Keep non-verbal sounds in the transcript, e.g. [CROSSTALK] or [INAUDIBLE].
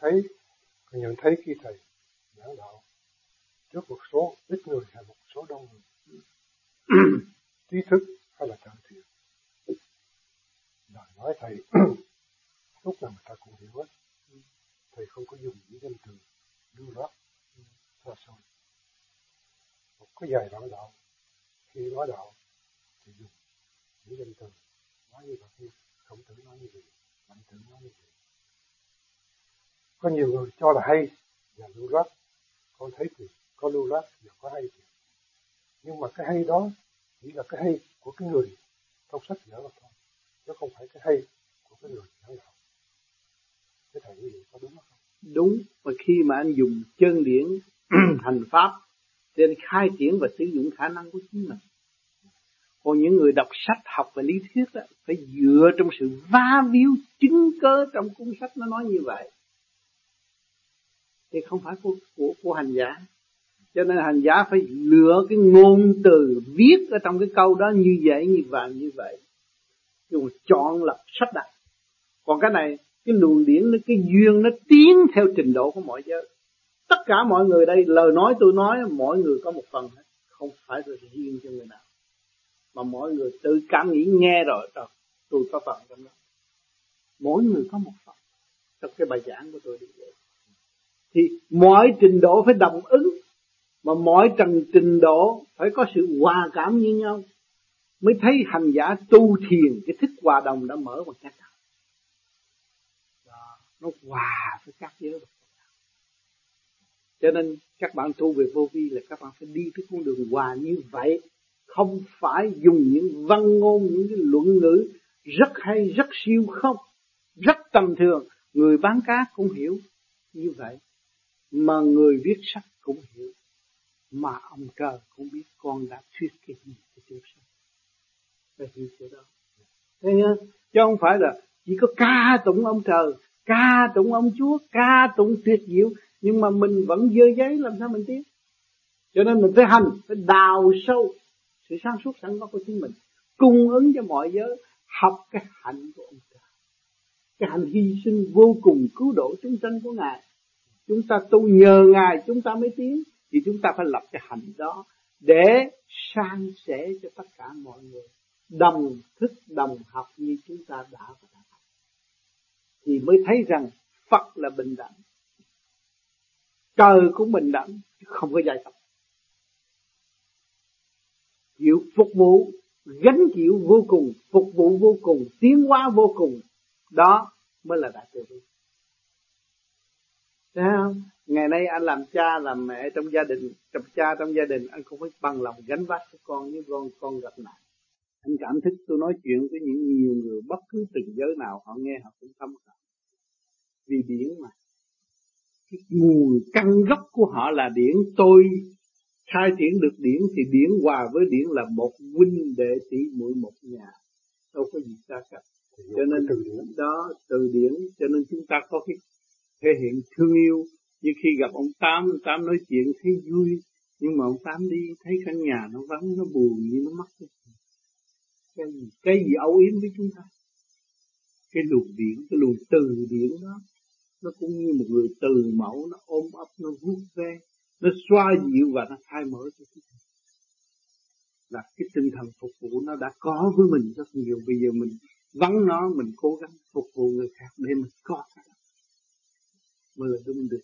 thấy còn nhận thấy khi thầy giảng đạo, trước một số, ít người hay một số đông người. [CLEARS THROAT] Trí thức hay là cận thiện lời nói thầy, [CLEARS THROAT] lúc nào người ta cũng hiểu hết. Thầy không có dùng những danh từ lưu loát, xa xôi. Một cái dài đoạn đạo, khi nói đạo, thì dùng những danh từ nói như vậy không tưởng nói như vậy mạnh tưởng nói như vậy có nhiều người cho là hay và lưu loát. Con thấy thì có lưu loát và có hay thì nhưng mà cái hay đó chỉ là cái hay của cái người trong sách vở mà thôi chứ không phải cái hay của cái người giảng đạo cái thầy như vậy có đúng không? Đúng và khi mà anh dùng chân điển [CLEARS THROAT] hành pháp để khai triển và sử dụng khả năng của chính mình. Còn những người đọc sách học về lý thuyết đó, phải dựa trong sự va víu chứng cơ trong cuốn sách nó nói như vậy thì không phải của, của, của hành giả. Cho nên hành giả phải lựa cái ngôn từ viết ở trong cái câu đó như vậy như vậy như vậy. Dùng chọn lọc sách đặt. Còn cái này cái luồng điển nó cái duyên nó tiến theo trình độ của mọi giới. Tất cả mọi người đây lời nói tôi nói mọi người có một phần. Hết không phải là riêng cho người nào. Mà mọi người tự cảm nghĩ nghe rồi rồi tôi có phần trong đó. Mỗi người có một phần. Trong cái bài giảng của tôi đi vậy thì mọi trình độ phải đồng ứng. Mà mọi trần trình độ phải có sự hòa cảm như nhau. Mới thấy hành giả tu thiền, cái thức hòa đồng đã mở một cách nó hòa với các giới cho nên các bạn tu về vô vi là các bạn phải đi cái con đường hòa như vậy. Không phải dùng những văn ngôn, những cái luận ngữ rất hay, rất siêu không, rất tầm thường. Người bán cá cũng hiểu như vậy mà người viết sách cũng hiểu, mà ông trời cũng biết con đã thuyết cái gì cho chúng sanh phải hiểu chỗ đó. Thế nhá, chứ không phải là chỉ có ca tụng ông trời, ca tụng ông chúa, ca tụng tuyệt diệu, nhưng mà mình vẫn dơ giấy làm sao mình tiến cho nên mình phải hành, phải đào sâu, sự sáng suốt sẵn có của chính mình, cung ứng cho mọi giới, học cái hạnh của ông trời. Cái hạnh hy sinh vô cùng cứu độ chúng sanh của ngài chúng ta tu nhờ ngài, chúng ta mới tiến. Thì chúng ta phải lập cái hạnh đó để san sẻ cho tất cả mọi người. Đồng thức, đồng học như chúng ta đã và đã học. Thì mới thấy rằng Phật là bình đẳng. Trời cũng bình đẳng, không có giai cấp. Chịu phục vụ, gánh chịu vô cùng, phục vụ vô cùng, tiến hóa vô cùng. Đó mới là đại từ. bi Thấy không? Ngày nay anh làm cha làm mẹ trong gia đình, trong cha trong gia đình anh không phải bằng lòng gánh vác cho con như con con gặp nạn. Anh cảm thức tôi nói chuyện với những nhiều người bất cứ từng giới nào họ nghe họ cũng thâm cảm. Vì điển mà. Cái nguồn căn gốc của họ là điển tôi khai triển được điển thì điển hòa với điển là một huynh đệ tỷ muội một nhà đâu có gì xa cách cho nên từ điển đó từ điển cho nên chúng ta có cái hiện thương yêu. Như khi gặp ông tám ông tám nói chuyện thấy vui. Nhưng mà ông tám đi thấy căn nhà nó vắng, nó buồn như nó mất cái gì? Cái gì âu yếm với chúng ta? Cái luồng điển, cái luồng từ điển đó, nó cũng như một người từ mẫu, nó ôm ấp, nó vuốt ve, nó xoa dịu và nó thay mở cho chúng ta. Là cái tinh thần phục vụ nó đã có với mình rất nhiều. Bây giờ mình vắng nó, mình cố gắng phục vụ người khác để